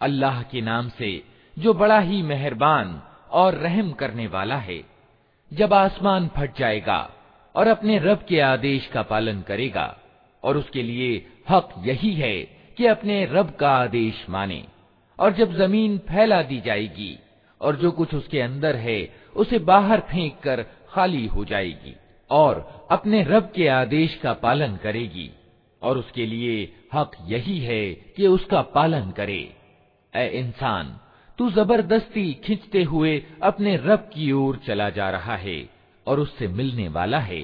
अल्लाह के नाम से, जो बड़ा ही मेहरबान और रहम करने वाला है। जब आसमान फट जाएगा और अपने रब के आदेश का पालन करेगा, और उसके लिए हक यही है कि अपने रब का आदेश माने, और जब ज़मीन फैला दी जाएगी, और जो कुछ उसके अंदर है, उसे बाहर फेंक कर खाली हो जाएगी, और अपने रब के आदेश का पालन करेगी, और उसके लिए हक यही है कि उसका पालन करे। ए इंसान तू जबरदस्ती खींचते हुए अपने रब की ओर चला जा रहा है और उससे मिलने वाला है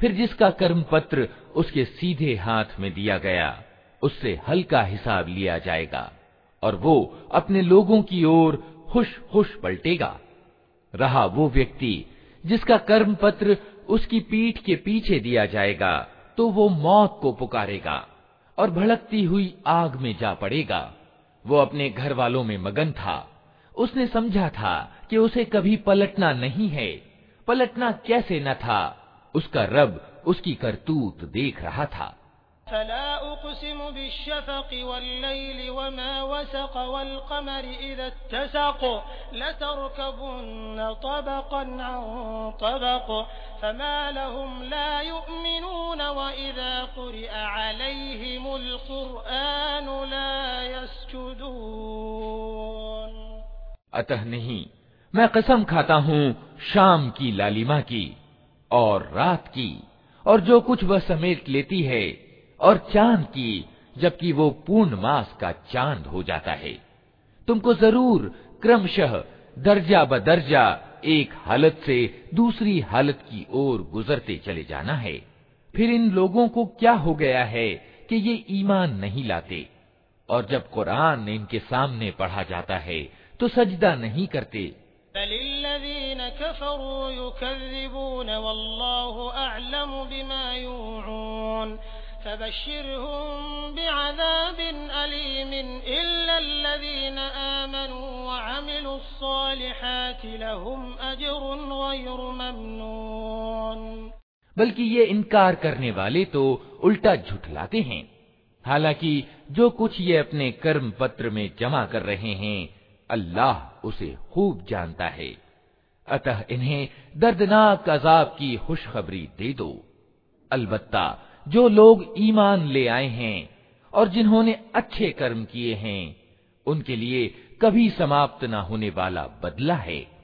फिर जिसका कर्म पत्र उसके सीधे हाथ में दिया गया उससे हल्का हिसाब लिया जाएगा और वो अपने लोगों की ओर खुश खुश पलटेगा रहा वो व्यक्ति जिसका कर्म पत्र उसकी पीठ के पीछे दिया जाएगा तो वो मौत को पुकारेगा और भड़कती हुई आग में जा पड़ेगा। वो अपने घर वालों में मगन था। उसने समझा था कि उसे कभी पलटना नहीं है। पलटना कैसे न था, उसका रब उसकी करतूत देख रहा था। फला उक़सिम बिश्शफ़क़ वल्लैल वमा वसक़ वल्क़मर इज़ा इत्तसक़ लतरकबुन्न तबक़न अन तबक़। फमा लहुम ला युमिनून वइज़ा क़ुरिअ अलैहिमुल क़ुरआन ला यस्जुदून अतः नहीं, मैं कसम खाता हूँ शाम की लालिमा की और रात की, और जो कुछ वह समेट लेती है, और चाँद की, जबकि वो पूर्ण मास का चाँद हो जाता है। तुमको ज़रूर क्रमशः दर्जा ब दर्जा एक हालत से दूसरी हालत की ओर गुजरते चले जाना है। फिर इन लोगों को क्या हो गया है कि ये ईमान नहीं लाते? और जब कुरान इनके सामने पढ़ा जाता है तो सजदा नहीं करते। यूऊन फबश्शिरहुम बिअज़ाबिन अलीमिन इल्लल्लज़ीन आमनू वअमिलुस सालिहाति लहुम अजरुन गैरु ममनून बल्कि ये इनकार करने वाले तो उल्टा झुठलाते हैं हालाँकि जो कुछ ये अपने कर्म पत्र में जमा कर रहे हैं अल्लाह उसे खूब जानता है अतः इन्हें दर्दनाक अजाब की खुशखबरी दे दो अलबत्ता जो लोग ईमान ले आए हैं और जिन्होंने अच्छे कर्म किए हैं, उनके लिए कभी समाप्त ना होने वाला बदला है।